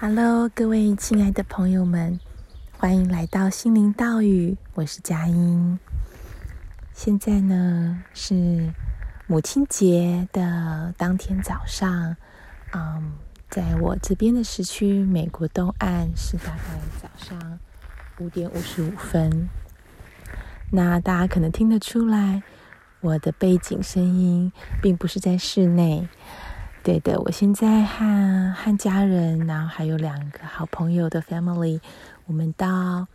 Hello，各位亲爱的朋友们，欢迎来到心灵岛屿，我是佳音。现在呢是母亲节的当天早上，嗯，在我这边的时区，美国东岸是大概早上五点五十五分。那大家可能听得出来，我的背景声音并不是在室内。对的，我现在和和家人，然后还有两个好朋友的 family，我们到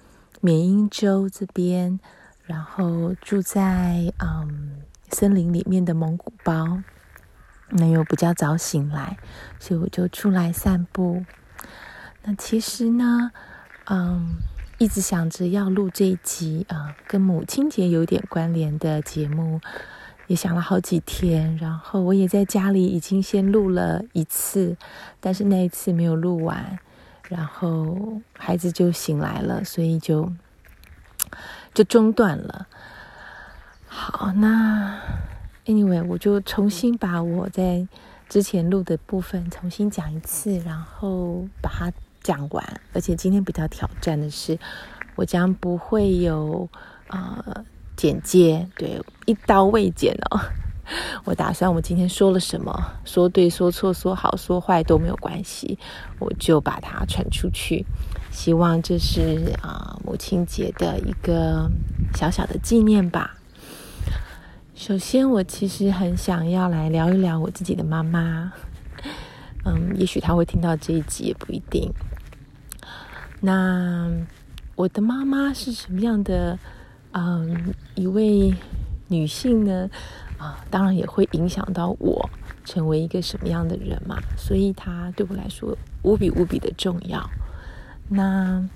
缅因州这边，然后住在嗯森林里面的蒙古包。那又比较早醒来，所以我就出来散步。那其实呢，嗯，一直想着要录这一集啊，嗯，跟母亲节有点关联的节目。也想了好几天，然后我也在家里已经先录了一次，但是那一次没有录完，然后孩子就醒来了，所以就就中断了。好，那 anyway，我就重新把我在之前录的部分重新讲一次，然后把它讲完。而且今天比较挑战的是，我将不会有呃。简介，对，一刀未剪哦。我打算我今天说了什么，说对说错说好说坏都没有关系，我就把它传出去。希望这是啊母亲节的一个小小的纪念吧。首先，我其实很想要来聊一聊我自己的妈妈。嗯，也许她会听到这一集，也不一定。那我的妈妈是什么样的？嗯，一位女性呢，啊，当然也会影响到我成为一个什么样的人嘛，所以她对我来说无比无比的重要。那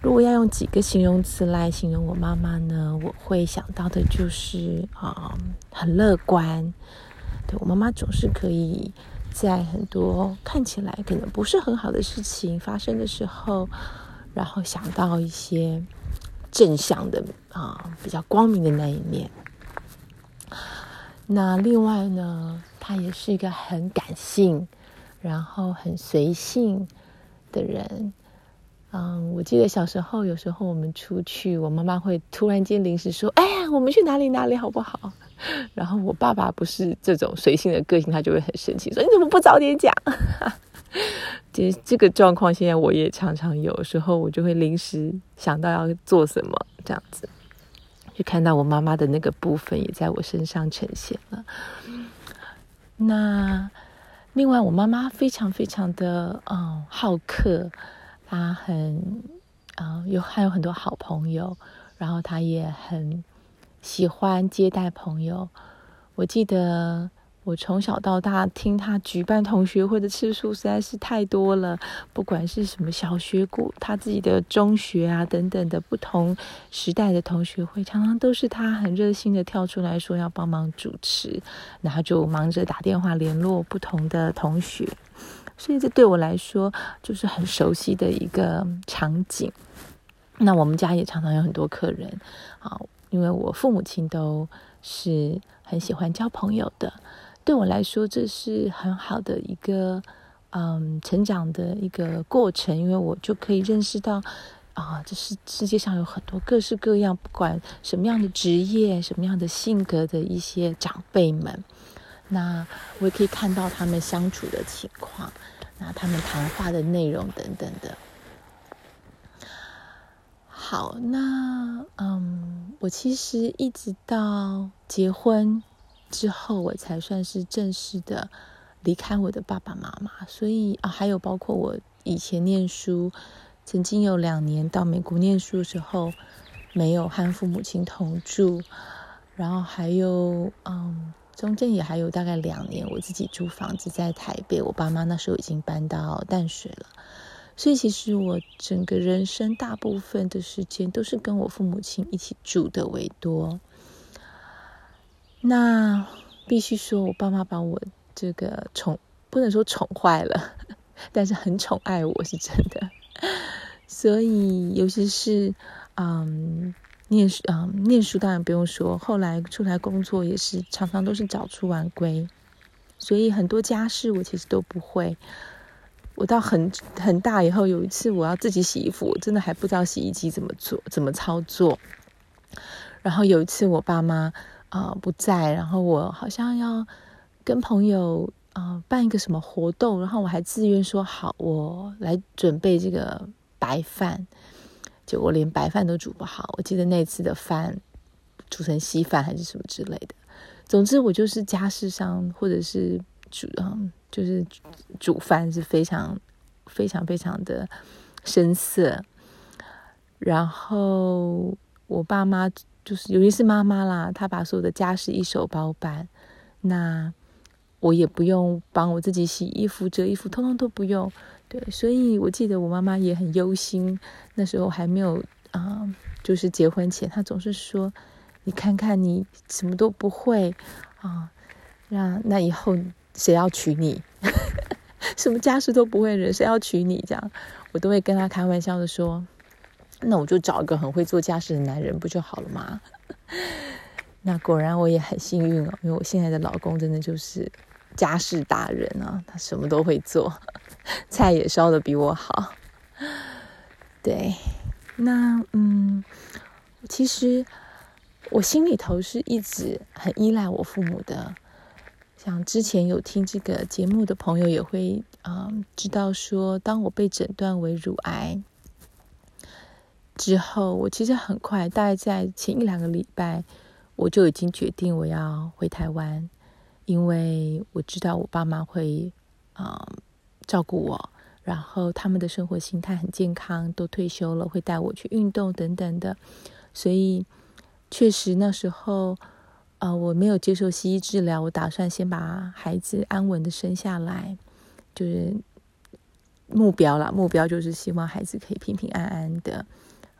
如果要用几个形容词来形容我妈妈呢，我会想到的就是啊，很乐观。对，我妈妈总是可以在很多看起来可能不是很好的事情发生的时候，然后想到一些。正向的啊，比较光明的那一面。那另外呢，他也是一个很感性，然后很随性的人。嗯，我记得小时候，有时候我们出去，我妈妈会突然间临时说：“哎呀，我们去哪里哪里好不好？” 然后我爸爸不是这种随性的个性，他就会很生气，说：“你怎么不早点讲？” 其实这个状况，现在我也常常有时候，我就会临时想到要做什么，这样子，就看到我妈妈的那个部分也在我身上呈现了。那另外，我妈妈非常非常的嗯好客，她很嗯有还有很多好朋友，然后她也很喜欢接待朋友。我记得。我从小到大听他举办同学会的次数实在是太多了，不管是什么小学、过他自己的中学啊等等的不同时代的同学会，常常都是他很热心的跳出来说要帮忙主持，然后就忙着打电话联络不同的同学，所以这对我来说就是很熟悉的一个场景。那我们家也常常有很多客人啊，因为我父母亲都是很喜欢交朋友的。对我来说，这是很好的一个嗯成长的一个过程，因为我就可以认识到啊，这是世界上有很多各式各样，不管什么样的职业、什么样的性格的一些长辈们。那我也可以看到他们相处的情况，那他们谈话的内容等等的。好，那嗯，我其实一直到结婚。之后，我才算是正式的离开我的爸爸妈妈。所以啊，还有包括我以前念书，曾经有两年到美国念书的时候，没有和父母亲同住。然后还有，嗯，中间也还有大概两年，我自己租房子在台北。我爸妈那时候已经搬到淡水了。所以其实我整个人生大部分的时间都是跟我父母亲一起住的为多。那必须说，我爸妈把我这个宠，不能说宠坏了，但是很宠爱我是真的。所以，尤其是嗯，念书，嗯，念书当然不用说，后来出来工作也是常常都是早出晚归，所以很多家事我其实都不会。我到很很大以后，有一次我要自己洗衣服，我真的还不知道洗衣机怎么做，怎么操作。然后有一次我爸妈、呃、不在，然后我好像要跟朋友啊、办一个什么活动，然后我还自愿说好，我来准备这个白饭，结果连白饭都煮不好。我记得那次的饭煮成稀饭还是什么之类的。总之，我就是家事上或者是煮嗯，就是煮饭是非常非常非常的生涩。然后我爸妈。就是，尤其是妈妈啦，她把所有的家事一手包办，那我也不用帮我自己洗衣服、折衣服，通通都不用。对，所以我记得我妈妈也很忧心。那时候还没有啊、就是结婚前，她总是说：“你看看你什么都不会啊，那那以后谁要娶你？什么家事都不会人，谁要娶你？”这样，我都会跟她开玩笑的说。那我就找一个很会做家事的男人不就好了吗？那果然我也很幸运哦，因为我现在的老公真的就是家事达人啊，他什么都会做，菜也烧得比我好。对，那嗯，其实我心里头是一直很依赖我父母的，像之前有听这个节目的朋友也会啊、嗯、知道说，当我被诊断为乳癌。之后，我其实很快，大概在前一两个礼拜，我就已经决定我要回台湾，因为我知道我爸妈会啊、照顾我，然后他们的生活心态很健康，都退休了，会带我去运动等等的，所以确实那时候，呃，我没有接受西医治疗，我打算先把孩子安稳的生下来，就是目标啦，目标就是希望孩子可以平平安安的。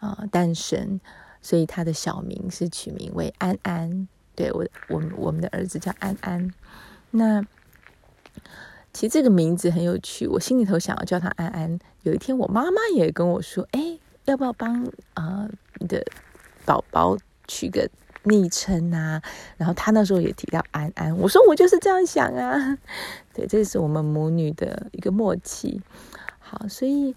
啊、呃，诞生，所以他的小名是取名为安安。对，我，我我们的儿子叫安安。那其实这个名字很有趣，我心里头想要叫他安安。有一天，我妈妈也跟我说：“哎，要不要帮啊、呃、你的宝宝取个昵称啊？”然后他那时候也提到安安，我说我就是这样想啊。对，这是我们母女的一个默契。好，所以。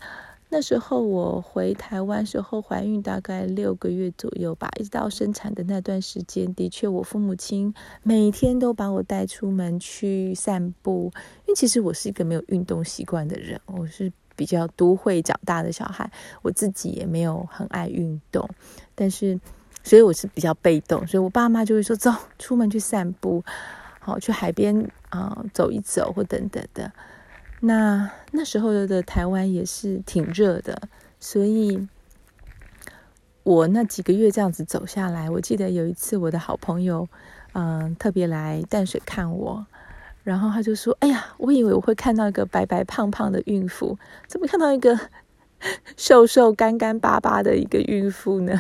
那时候我回台湾时候怀孕大概六个月左右吧，一直到生产的那段时间，的确我父母亲每天都把我带出门去散步，因为其实我是一个没有运动习惯的人，我是比较都会长大的小孩，我自己也没有很爱运动，但是所以我是比较被动，所以我爸妈就会说走，出门去散步，好去海边啊、走一走或等等的。那那时候的台湾也是挺热的，所以我那几个月这样子走下来，我记得有一次我的好朋友，嗯、特别来淡水看我，然后他就说：“哎呀，我以为我会看到一个白白胖胖的孕妇，怎么看到一个 瘦瘦干干巴巴的一个孕妇呢？”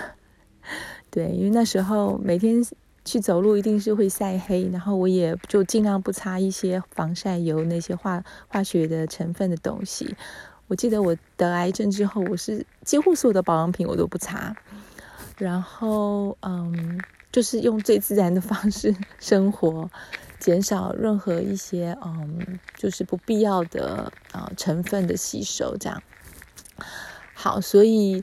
对，因为那时候每天。去走路一定是会晒黑，然后我也就尽量不擦一些防晒油，那些化化学的成分的东西。我记得我得癌症之后，我是几乎所有的保养品我都不擦，然后嗯，就是用最自然的方式生活，减少任何一些嗯，就是不必要的啊、成分的吸收，这样。好，所以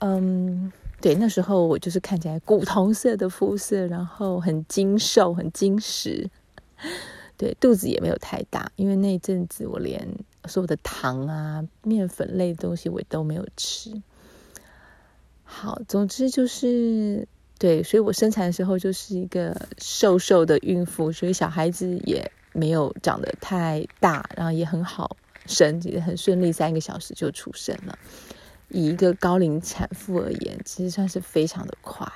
嗯。对，那时候我就是看起来古铜色的肤色，然后很精瘦、很精实。对，肚子也没有太大，因为那阵子我连所有的糖啊、面粉类的东西我都没有吃。好，总之就是对，所以我生产的时候就是一个瘦瘦的孕妇，所以小孩子也没有长得太大，然后也很好生，也很顺利，三个小时就出生了。以一个高龄产妇而言，其实算是非常的快。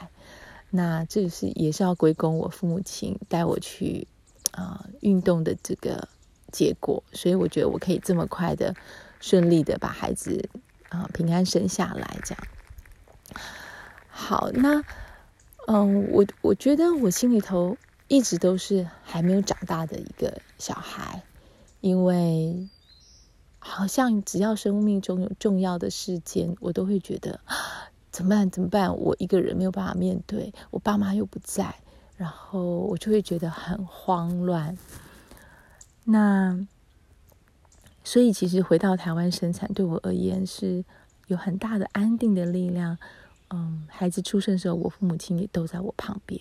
那这是也是要归功我父母亲带我去啊、呃、运动的这个结果，所以我觉得我可以这么快的顺利的把孩子啊、平安生下来。这样好，那嗯，我我觉得我心里头一直都是还没有长大的一个小孩，因为。好像只要生命中有重要的事件，我都会觉得怎么办？怎么办？我一个人没有办法面对，我爸妈又不在，然后我就会觉得很慌乱。那所以其实回到台湾生产对我而言是有很大的安定的力量。嗯，孩子出生的时候，我父母亲也都在我旁边。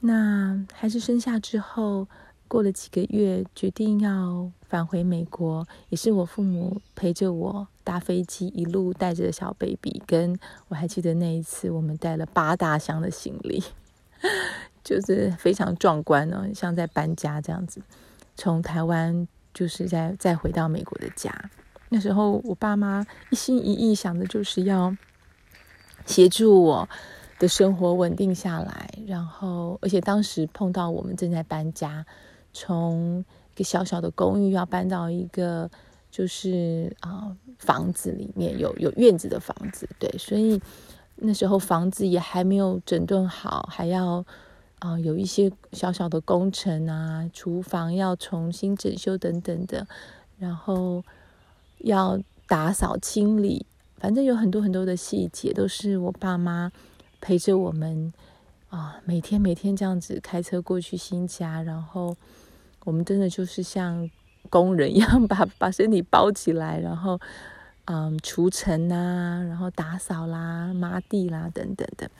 那孩子生下之后，过了几个月，决定要返回美国，也是我父母陪着我搭飞机，一路带着小 baby。跟我还记得那一次，我们带了八大箱的行李，就是非常壮观哦，像在搬家这样子。从台湾就是再再回到美国的家，那时候我爸妈一心一意想的就是要协助我的生活稳定下来，然后而且当时碰到我们正在搬家，从一个小小的公寓要搬到一个就是啊、呃、房子里面有有院子的房子，对，所以那时候房子也还没有整顿好，还要。啊、呃，有一些小小的工程啊，厨房要重新整修等等的，然后要打扫清理，反正有很多很多的细节，都是我爸妈陪着我们啊、呃，每天每天这样子开车过去新家，然后我们真的就是像工人一样 把把身体包起来，然后嗯，除尘啊，然后打扫啦、抹地啦等等的。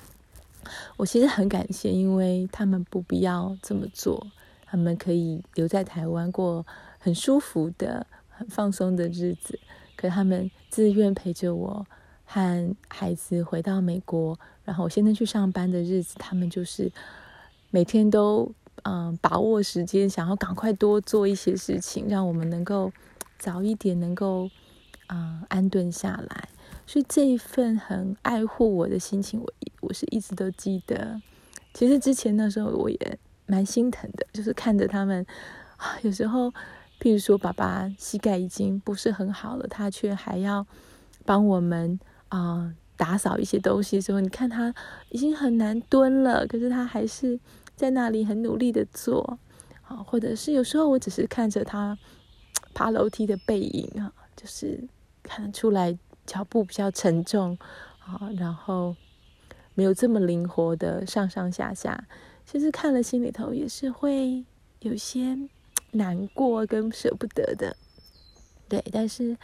我其实很感谢，因为他们不必要这么做，他们可以留在台湾过很舒服的、很放松的日子。可他们自愿陪着我和孩子回到美国，然后我现在去上班的日子，他们就是每天都嗯把握时间，想要赶快多做一些事情，让我们能够早一点能够嗯安顿下来。所以这一份很爱护我的心情，我我是一直都记得。其实之前那时候我也蛮心疼的，就是看着他们，有时候，譬如说爸爸膝盖已经不是很好了，他却还要帮我们啊、打扫一些东西的时候，你看他已经很难蹲了，可是他还是在那里很努力的做啊，或者是有时候我只是看着他爬楼梯的背影啊，就是看得出来。脚步比较沉重，啊，然后没有这么灵活的上上下下，其实看了心里头也是会有些难过跟舍不得的，对，但是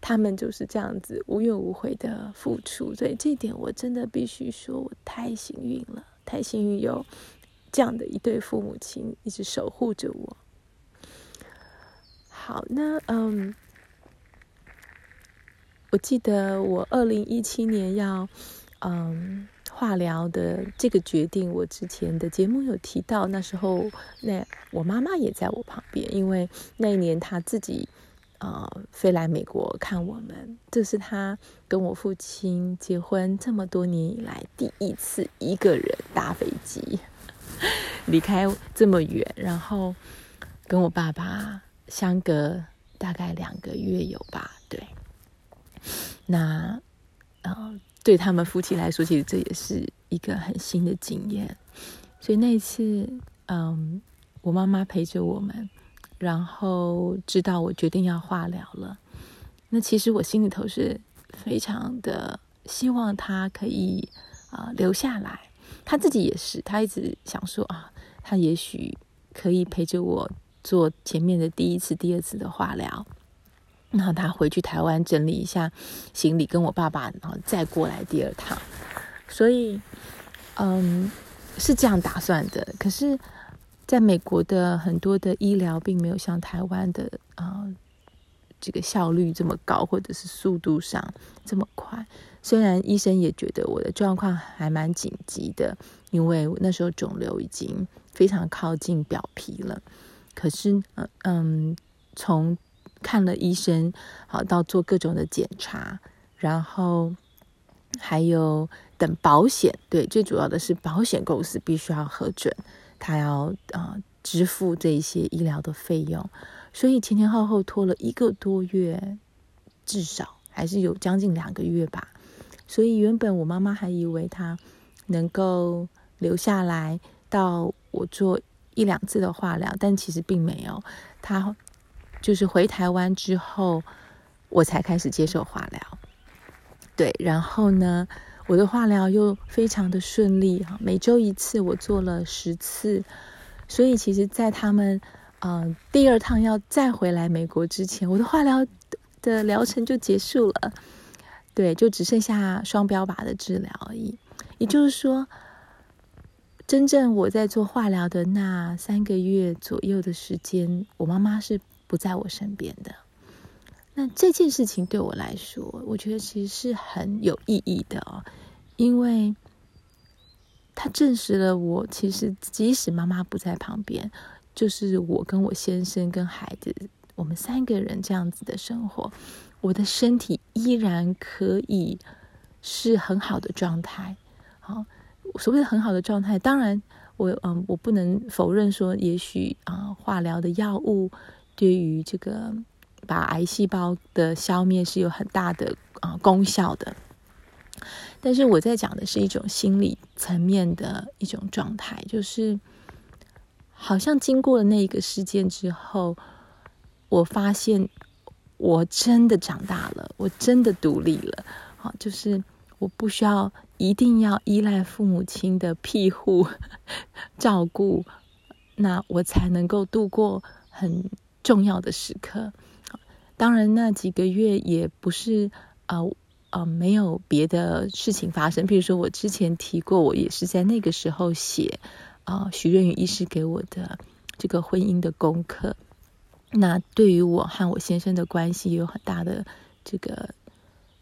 他们就是这样子无怨无悔的付出，所以这点我真的必须说，我太幸运了，太幸运有这样的一对父母亲一直守护着我。好，那嗯。我记得我二零一七年要嗯化疗的这个决定，我之前的节目有提到，那时候那我妈妈也在我旁边，因为那一年她自己、呃、飞来美国看我们，这是他跟我父亲结婚这么多年以来第一次一个人搭飞机 离开这么远，然后跟我爸爸相隔大概两个月有吧，对。那，呃，对他们夫妻来说，其实这也是一个很新的经验。所以那一次，嗯，我妈妈陪着我们，然后知道我决定要化疗了。那其实我心里头是非常的希望他可以啊，留下来。他自己也是，他一直想说啊，他也许可以陪着我做前面的第一次、第二次的化疗。然后他回去台湾整理一下行李，跟我爸爸，然后再过来第二趟。所以，嗯，是这样打算的。可是，在美国的很多的医疗并没有像台湾的啊、呃，这个效率这么高，或者是速度上这么快。虽然医生也觉得我的状况还蛮紧急的，因为那时候肿瘤已经非常靠近表皮了。可是，嗯嗯，从看了医生，好，到做各种的检查，然后还有等保险，对，最主要的是保险公司必须要核准，他要啊、呃、支付这些医疗的费用，所以前前后后拖了一个多月，至少还是有将近两个月吧。所以原本我妈妈还以为他能够留下来到我做一两次的化疗，但其实并没有，他。就是回台湾之后，我才开始接受化疗。对，然后呢，我的化疗又非常的顺利哈，每周一次，我做了十次。所以其实，在他们呃，第二趟要再回来美国之前，我的化疗的疗程就结束了，对，就只剩下双标靶的治疗而已。也就是说，真正我在做化疗的那三个月左右的时间，我妈妈是不在我身边的。那这件事情对我来说，我觉得其实是很有意义的哦，因为它证实了我其实即使妈妈不在旁边。就是我跟我先生跟孩子，我们三个人这样子的生活，我的身体依然可以是很好的状态。好，所谓的很好的状态，当然我嗯，我不能否认说，也许啊，化疗的药物对于这个把癌细胞的消灭是有很大的啊功效的。但是我在讲的是一种心理层面的一种状态，就是。好像经过了那一个事件之后，我发现我真的长大了，我真的独立了。好，就是我不需要一定要依赖父母亲的庇护照顾，那我才能够度过很重要的时刻。当然，那几个月也不是呃呃没有别的事情发生。比如说，我之前提过，我也是在那个时候写。啊，许润宇医师给我的这个婚姻的功课，那对于我和我先生的关系有很大的这个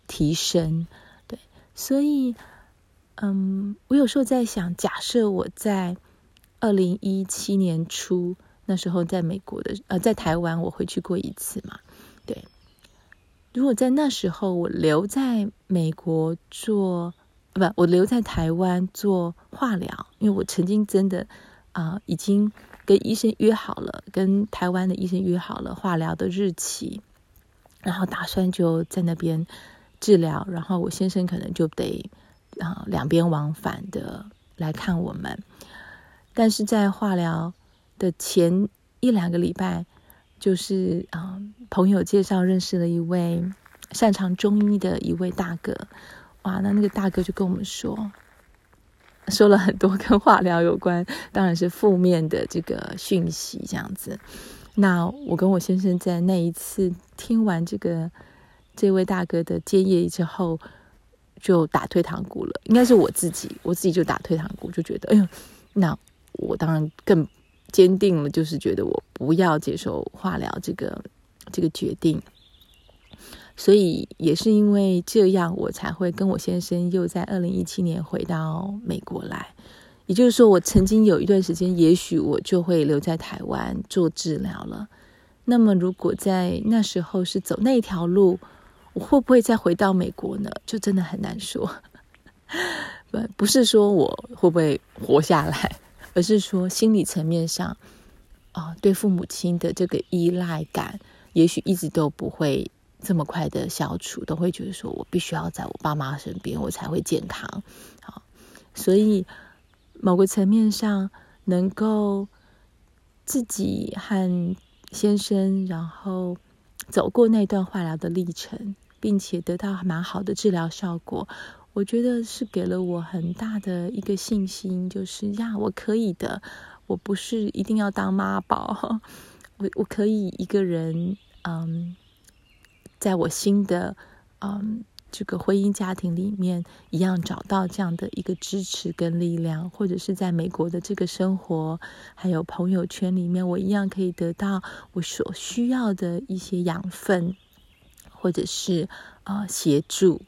提升。对，所以，嗯，我有时候在想，假设我在二零一七年初那时候在美国的，呃，在台湾我回去过一次嘛，对，如果在那时候我留在美国做。不，我留在台湾做化疗，因为我曾经真的啊、已经跟医生约好了，跟台湾的医生约好了化疗的日期，然后打算就在那边治疗，然后我先生可能就得啊、两边往返的来看我们，但是在化疗的前一两个礼拜，就是啊、朋友介绍认识了一位擅长中医的一位大哥。哇，那那个大哥就跟我们说，说了很多跟化疗有关，当然是负面的这个讯息，这样子。那我跟我先生在那一次听完这个这位大哥的建议之后，就打退堂鼓了。应该是我自己，我自己就打退堂鼓，就觉得，哎呦，那我当然更坚定了，就是觉得我不要接受化疗这个这个决定。所以也是因为这样，我才会跟我先生又在二零一七年回到美国来。也就是说，我曾经有一段时间，也许我就会留在台湾做治疗了。那么，如果在那时候是走那条路，我会不会再回到美国呢？就真的很难说。不，不是说我会不会活下来，而是说心理层面上，啊，对父母亲的这个依赖感，也许一直都不会。这么快的消除，都会觉得说我必须要在我爸妈身边，我才会健康。好，所以某个层面上，能够自己和先生，然后走过那段化疗的历程，并且得到蛮好的治疗效果，我觉得是给了我很大的一个信心，就是呀，我可以的，我不是一定要当妈宝，我我可以一个人，嗯。在我新的嗯这个婚姻家庭里面，一样找到这样的一个支持跟力量，或者是在美国的这个生活，还有朋友圈里面，我一样可以得到我所需要的一些养分，或者是啊、呃、协助。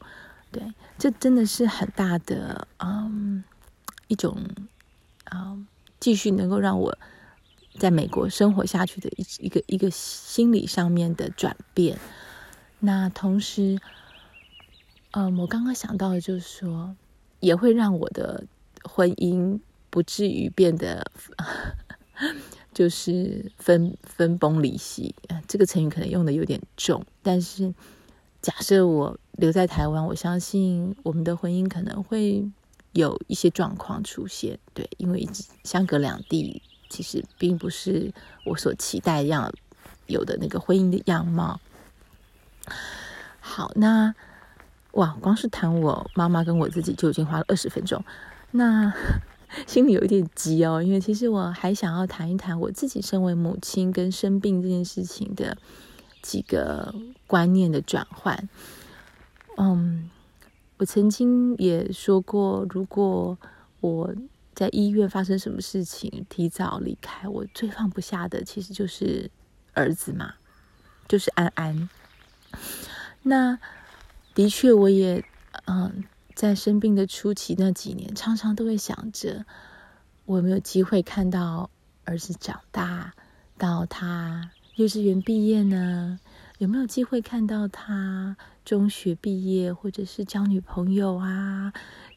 对，这真的是很大的嗯一种啊继续能够让我在美国生活下去的一一个一个心理上面的转变。那同时，嗯，我刚刚想到的就是说，也会让我的婚姻不至于变得 就是分分崩离析。这个成语可能用的有点重，但是假设我留在台湾，我相信我们的婚姻可能会有一些状况出现。对，因为相隔两地，其实并不是我所期待要有的那个婚姻的样貌。好，那哇，光是谈我妈妈跟我自己就已经花了二十分钟。那 心里有一点急哦，因为其实我还想要谈一谈我自己身为母亲跟生病这件事情的几个观念的转换。嗯，我曾经也说过，如果我在医院发生什么事情，提早离开，我最放不下的其实就是儿子嘛，就是安安。那的确，我也嗯。在生病的初期那几年，常常都会想着，我有没有机会看到儿子长大，到他幼稚园毕业呢？有没有机会看到他中学毕业，或者是交女朋友啊？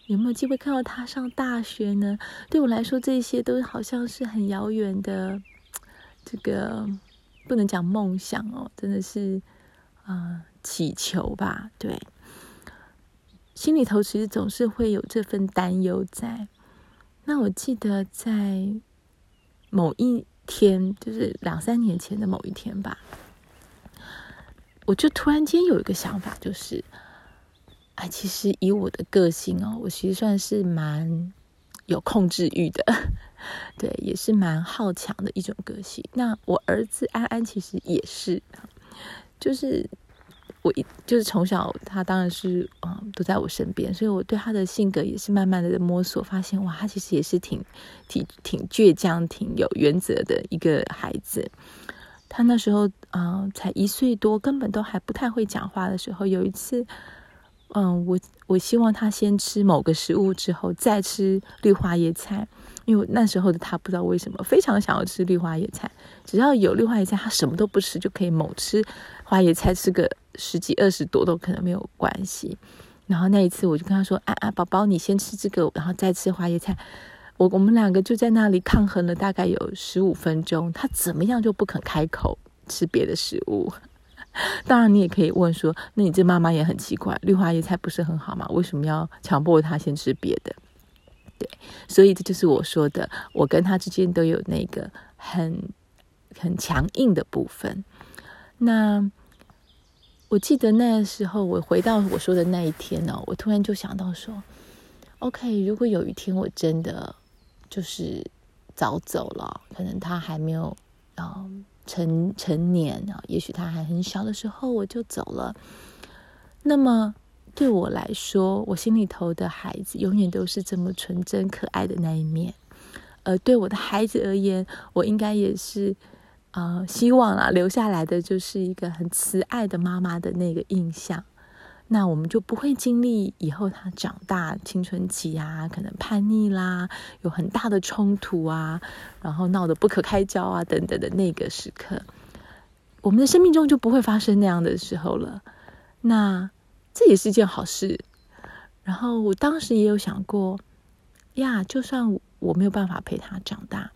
有没有机会看到他上大学呢？对我来说，这些都好像是很遥远的，这个不能讲梦想哦，真的是啊、祈求吧，对。心里头其实总是会有这份担忧在。那我记得在某一天，就是两三年前的某一天吧，我就突然间有一个想法，就是，哎，其实以我的个性哦，我其实算是蛮有控制欲的，对，也是蛮好强的一种个性。那我儿子安安其实也是，就是。我一就是从小，他当然是嗯都在我身边，所以我对他的性格也是慢慢的摸索，发现哇，他其实也是挺挺挺倔强、挺有原则的一个孩子。他那时候啊、才一岁多，根本都还不太会讲话的时候，有一次，嗯，我我希望他先吃某个食物之后再吃绿花叶菜，因为那时候的他不知道为什么非常想要吃绿花叶菜，只要有绿花叶菜，他什么都不吃就可以猛吃花椰菜，吃个。十几二十多都可能没有关系。然后那一次我就跟他说：“啊啊，宝宝，你先吃这个，然后再吃花椰菜。”我我们两个就在那里抗衡了大概有十五分钟，他怎么样就不肯开口吃别的食物。当然，你也可以问说：“那你这妈妈也很奇怪，绿花椰菜不是很好吗？为什么要强迫他先吃别的？”对，所以这就是我说的，我跟他之间都有那个很很强硬的部分。那。我记得那时候，我回到我说的那一天呢，我突然就想到说，OK，如果有一天我真的就是早走了，可能他还没有嗯成成年啊，也许他还很小的时候我就走了，那么对我来说，我心里头的孩子永远都是这么纯真可爱的那一面，而对我的孩子而言，我应该也是。啊、呃，希望啊，留下来的就是一个很慈爱的妈妈的那个印象。那我们就不会经历以后他长大青春期啊，可能叛逆啦，有很大的冲突啊，然后闹得不可开交啊等等的那个时刻，我们的生命中就不会发生那样的时候了。那这也是一件好事。然后我当时也有想过，呀，就算我没有办法陪他长大，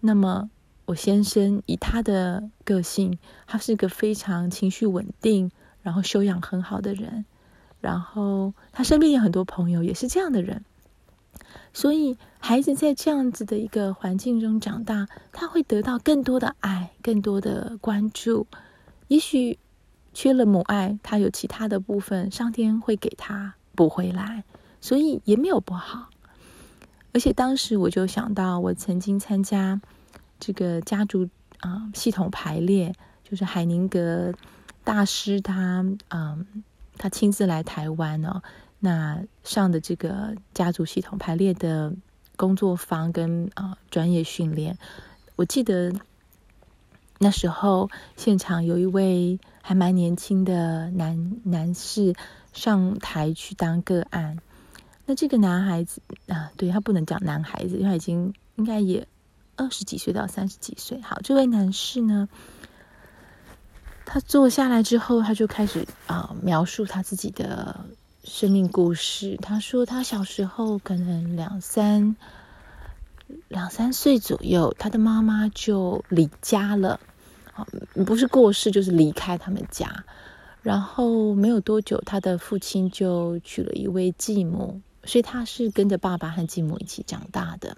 那么。我先生以他的个性，他是个非常情绪稳定，然后修养很好的人，然后他身边有很多朋友也是这样的人，所以孩子在这样子的一个环境中长大，他会得到更多的爱，更多的关注。也许缺了母爱，他有其他的部分，上天会给他补回来，所以也没有不好。而且当时我就想到，我曾经参加。这个家族啊、系统排列就是海宁格大师他嗯、他亲自来台湾哦，那上的这个家族系统排列的工作坊跟啊、呃、专业训练，我记得那时候现场有一位还蛮年轻的男男士上台去当个案，那这个男孩子啊，对，他不能讲男孩子，因为他已经应该也。二十几岁到三十几岁，好，这位男士呢，他坐下来之后，他就开始啊、描述他自己的生命故事。他说，他小时候可能两三两三岁左右，他的妈妈就离家了，啊，不是过世就是离开他们家。然后没有多久，他的父亲就娶了一位继母，所以他是跟着爸爸和继母一起长大的。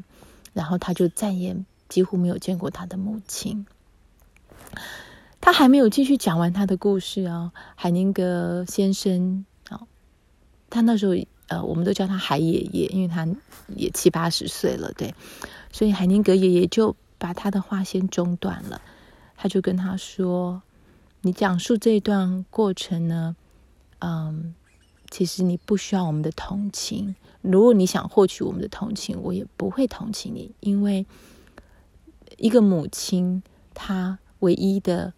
然后他就再也几乎没有见过他的母亲。他还没有继续讲完他的故事哦，海宁格先生哦，他那时候呃，我们都叫他海爷爷，因为他也七八十岁了，对。所以海宁格爷爷就把他的话先中断了，他就跟他说：“你讲述这一段过程呢，嗯，其实你不需要我们的同情。如果你想获取我们的同情，我也不会同情你，因为一个母亲，她唯一的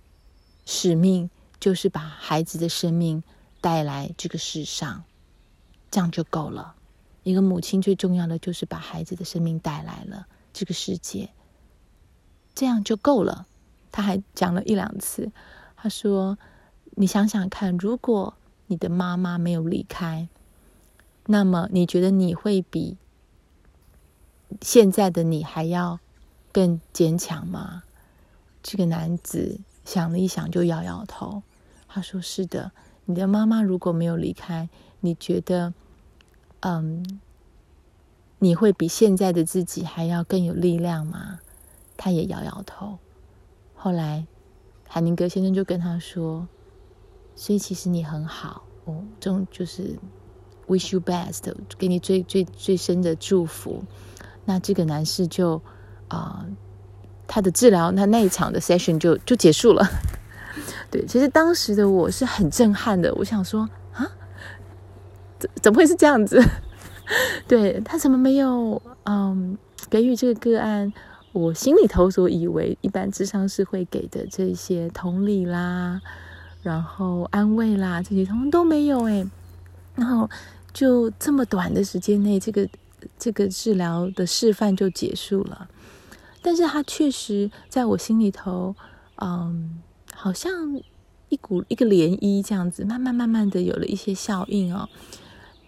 使命就是把孩子的生命带来这个世上，这样就够了。一个母亲最重要的就是把孩子的生命带来了。”这个世界，这样就够了。他还讲了一两次，他说：“你想想看，如果你的妈妈没有离开，那么你觉得你会比现在的你还要更坚强吗？”这个男子想了一想，就摇摇头。他说：“是的，你的妈妈如果没有离开，你觉得，嗯。”你会比现在的自己还要更有力量吗？他也摇摇头。后来，海宁格先生就跟他说：“所以其实你很好哦，这就是 wish you best，给你最最最深的祝福。”那这个男士就啊、他的治疗，那那一场的 session 就就结束了。对，其实当时的我是很震撼的，我想说啊，怎怎么会是这样子？对，他怎么没有嗯给予这个个案我心里头所以为一般咨商是会给的这些同理啦，然后安慰啦，这些通通都没有诶，然后就这么短的时间内，这个这个治疗的示范就结束了。但是他确实在我心里头，嗯，好像一股一个涟漪这样子，慢慢慢慢的有了一些效应哦。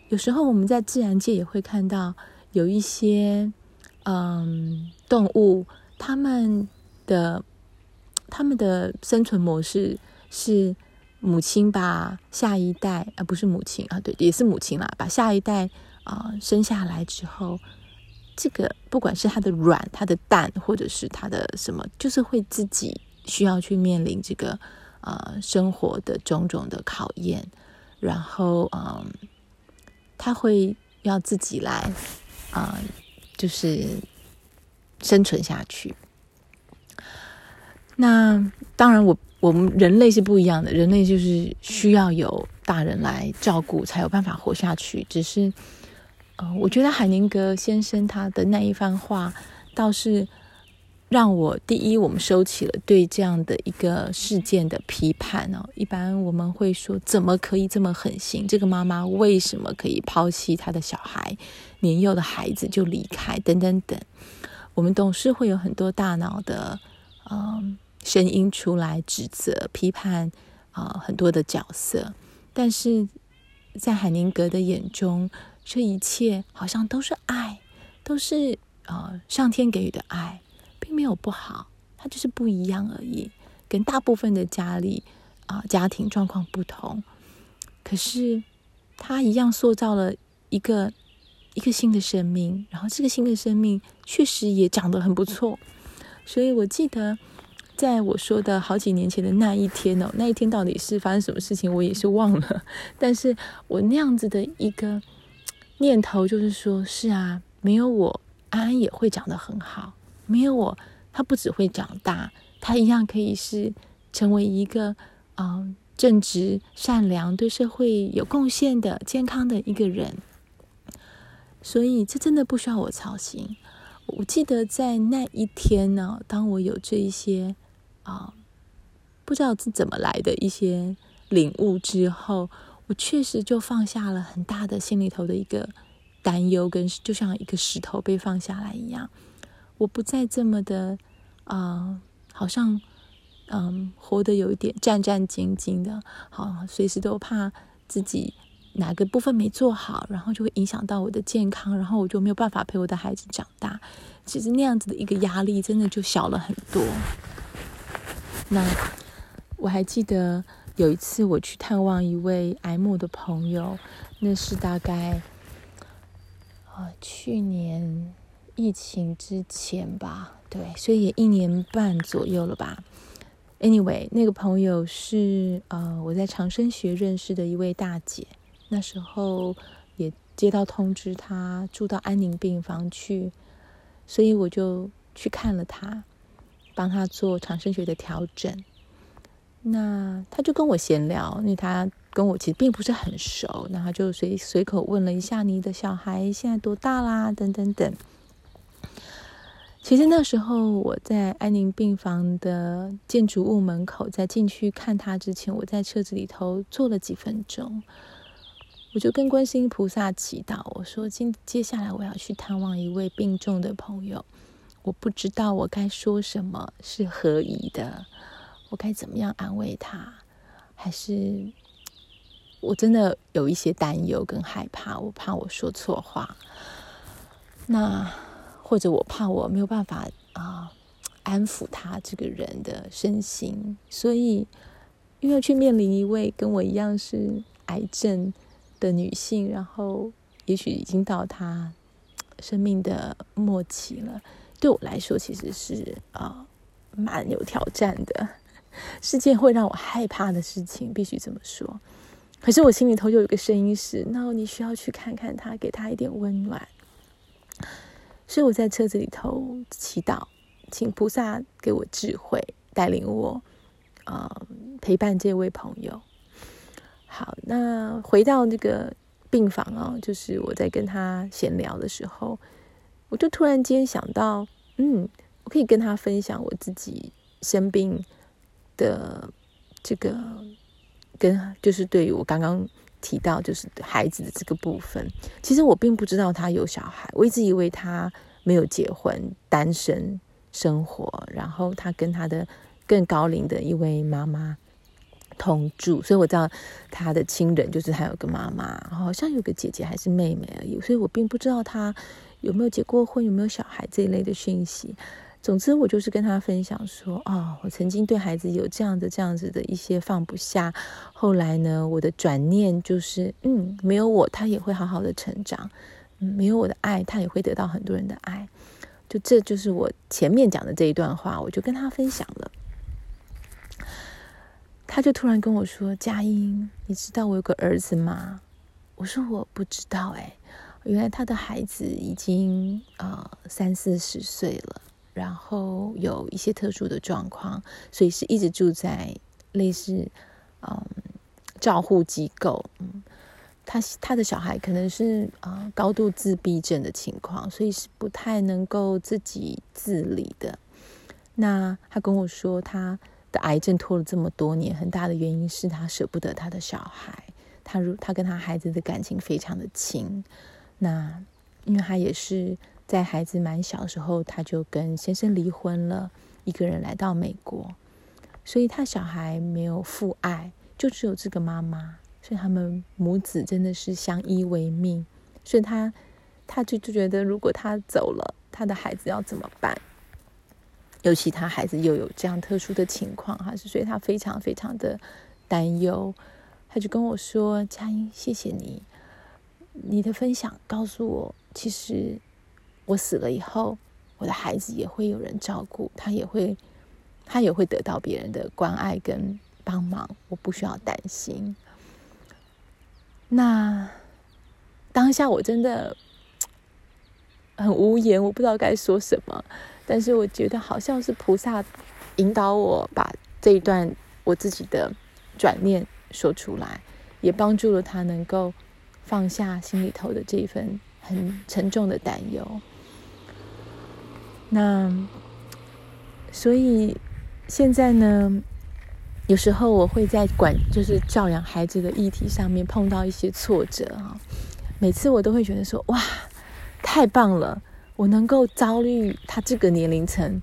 有时候我们在自然界也会看到有一些嗯动物，它们的它们的生存模式是母亲把下一代啊，不是母亲啊，对，也是母亲啦，把下一代啊、生下来之后，这个不管是它的卵、它的蛋，或者是它的什么，就是会自己需要去面临这个、呃、生活的种种的考验，然后嗯。他会要自己来啊、就是生存下去。那当然，我我们人类是不一样的，人类就是需要有大人来照顾，才有办法活下去。只是，我觉得海宁格先生他的那一番话倒是。让我第一，我们收起了对这样的一个事件的批判哦。一般我们会说，怎么可以这么狠心？这个妈妈为什么可以抛弃她的小孩，年幼的孩子就离开？等等等，我们总是会有很多大脑的嗯声音出来指责、批判啊、很多的角色。但是在海宁格的眼中，这一切好像都是爱，都是、呃、上天给予的爱。并没有不好，它就是不一样而已，跟大部分的家里啊、家庭状况不同。可是他一样塑造了一个一个新的生命，然后这个新的生命确实也长得很不错。所以我记得，在我说的好几年前的那一天哦，那一天到底是发生什么事情，我也是忘了。但是我那样子的一个念头就是说，是啊，没有我，安安也会长得很好。没有我，他不只会长大，他一样可以是成为一个啊、呃、正直、善良、对社会有贡献的、健康的一个人。所以这真的不需要我操心。我记得在那一天呢，当我有这一些啊、不知道是怎么来的一些领悟之后，我确实就放下了很大的心里头的一个担忧，跟就像一个石头被放下来一样。我不再这么的，啊、好像，嗯、活得有一点战战兢兢的，好，随时都怕自己哪个部分没做好，然后就会影响到我的健康，然后我就没有办法陪我的孩子长大。其实那样子的一个压力，真的就小了很多。那我还记得有一次我去探望一位癌末的朋友，那是大概，啊、去年。疫情之前吧，对，所以也一年半左右了吧。Anyway，那个朋友是呃我在长生学认识的一位大姐，那时候也接到通知，她住到安宁病房去，所以我就去看了她，帮她做长生学的调整。那他就跟我闲聊，因为他跟我其实并不是很熟，那他就随随口问了一下：“你的小孩现在多大啦？”等等等。其实那时候我在安宁病房的建筑物门口，在进去看他之前，我在车子里头坐了几分钟，我就跟观世音菩萨祈祷，我说：今接下来我要去探望一位病重的朋友，我不知道我该说什么是合宜的，我该怎么样安慰他，还是我真的有一些担忧跟害怕，我怕我说错话，那。或者我怕我没有办法啊安抚他这个人的身心，所以又要去面临一位跟我一样是癌症的女性，然后也许已经到她生命的末期了。对我来说，其实是啊蛮有挑战的，是件会让我害怕的事情，必须这么说。可是我心里头就有个声音是：那你需要去看看他，给他一点温暖。所以我在车子里头祈祷，请菩萨给我智慧，带领我，呃，陪伴这位朋友。好，那回到那个病房哦，就是我在跟他闲聊的时候，我就突然间想到，嗯，我可以跟他分享我自己生病的这个，跟就是对于我刚刚。提到就是孩子的这个部分，其实我并不知道他有小孩，我一直以为他没有结婚，单身生活，然后他跟他的更高龄的一位妈妈同住，所以我知道他的亲人就是还有个妈妈，好像有个姐姐还是妹妹而已，所以我并不知道他有没有结过婚，有没有小孩这一类的讯息。总之，我就是跟他分享说，哦，我曾经对孩子有这样的、这样子的一些放不下。后来呢，我的转念就是，嗯，没有我，他也会好好的成长。没有我的爱，他也会得到很多人的爱。就这就是我前面讲的这一段话，我就跟他分享了。他就突然跟我说：“佳音，你知道我有个儿子吗？”我说：“我不知道。”哎，原来他的孩子已经呃三四十岁了。然后有一些特殊的状况，所以是一直住在类似嗯照护机构。嗯，他他的小孩可能是啊、呃、高度自闭症的情况，所以是不太能够自己自理的。那他跟我说，他的癌症拖了这么多年，很大的原因是他舍不得他的小孩。他如他跟他孩子的感情非常的亲。那因为他也是。在孩子蛮小的时候，他就跟先生离婚了，一个人来到美国，所以他小孩没有父爱，就只有这个妈妈，所以他们母子真的是相依为命。所以他他就就觉得，如果他走了，他的孩子要怎么办？尤其他孩子又有这样特殊的情况，哈，所以他非常非常的担忧。他就跟我说：“佳音，谢谢你，你的分享告诉我，其实。”我死了以后，我的孩子也会有人照顾，他也会，他也会得到别人的关爱跟帮忙，我不需要担心。那当下我真的很无言，我不知道该说什么，但是我觉得好像是菩萨引导我把这一段我自己的转念说出来，也帮助了他能够放下心里头的这一份很沉重的担忧。那，所以现在呢，有时候我会在管，就是教养孩子的议题上面碰到一些挫折啊。每次我都会觉得说，哇，太棒了！我能够遭遇他这个年龄层，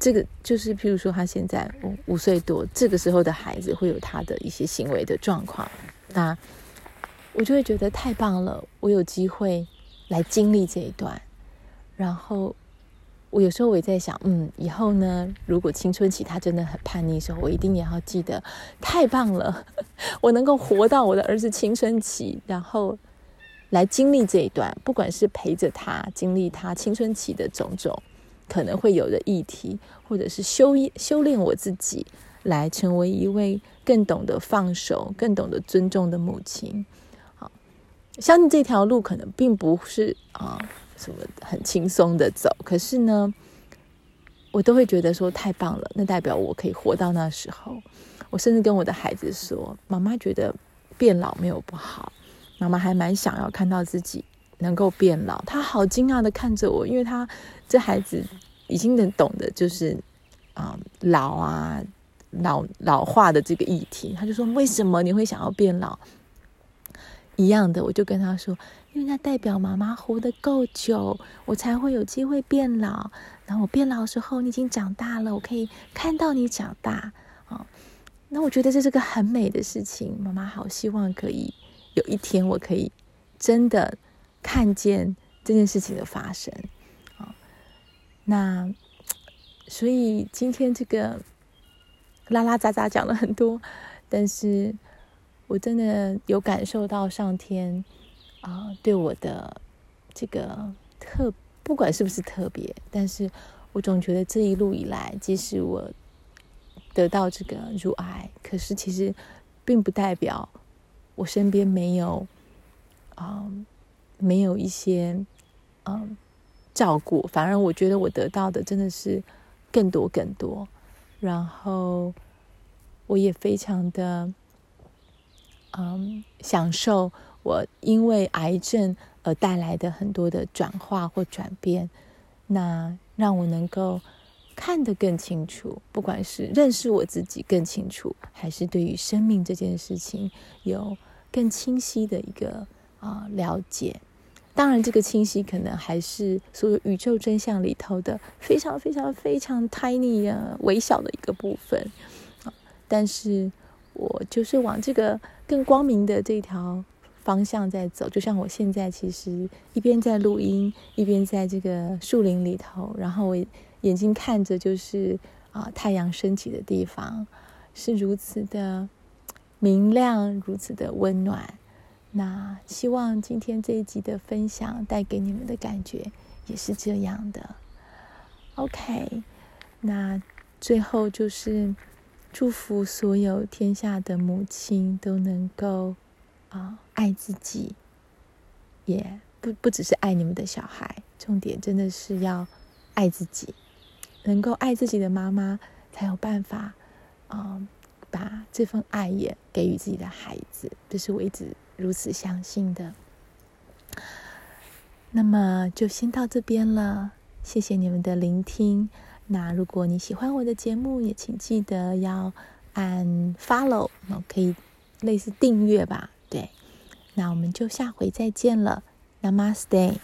这个就是，譬如说他现在五五岁多，这个时候的孩子会有他的一些行为的状况，那我就会觉得太棒了，我有机会来经历这一段，然后。我有时候我也在想，嗯，以后呢，如果青春期他真的很叛逆的时候，我一定也要记得，太棒了，我能够活到我的儿子青春期，然后来经历这一段，不管是陪着他经历他青春期的种种可能会有的议题，或者是修修炼我自己，来成为一位更懂得放手、更懂得尊重的母亲。好，相信这条路可能并不是啊、什么很轻松的走，可是呢，我都会觉得说太棒了，那代表我可以活到那时候。我甚至跟我的孩子说：“妈妈觉得变老没有不好，妈妈还蛮想要看到自己能够变老。”他好惊讶的看着我，因为他这孩子已经能懂得就是啊、老啊老老化的这个议题，他就说：“为什么你会想要变老？”一样的，我就跟他说，因为那代表妈妈活得够久，我才会有机会变老。然后我变老的时候，你已经长大了，我可以看到你长大啊。那我觉得这是个很美的事情。妈妈好希望可以有一天，我可以真的看见这件事情的发生啊。那所以今天这个拉拉杂杂讲了很多，但是。我真的有感受到上天啊、对我的这个特，不管是不是特别，但是我总觉得这一路以来，即使我得到这个乳癌，可是其实并不代表我身边没有啊、没有一些嗯、照顾，反而我觉得我得到的真的是更多更多，然后我也非常的。嗯，享受我因为癌症而带来的很多的转化或转变，那让我能够看得更清楚，不管是认识我自己更清楚，还是对于生命这件事情有更清晰的一个啊了解。当然，这个清晰可能还是所有宇宙真相里头的非常非常非常 tiny 啊微小的一个部分啊，但是。我就是往这个更光明的这条方向在走，就像我现在其实一边在录音，一边在这个树林里头，然后我眼睛看着就是啊太阳升起的地方，是如此的明亮，如此的温暖。那希望今天这一集的分享带给你们的感觉也是这样的。OK，那最后就是。祝福所有天下的母亲都能够啊爱自己，也不不只是爱你们的小孩，重点真的是要爱自己，能够爱自己的妈妈才有办法啊把这份爱也给予自己的孩子，这是我一直如此相信的。那么就先到这边了，谢谢你们的聆听。那如果你喜欢我的节目，也请记得要按 follow，可以类似订阅吧。对，那我们就下回再见了，Namaste。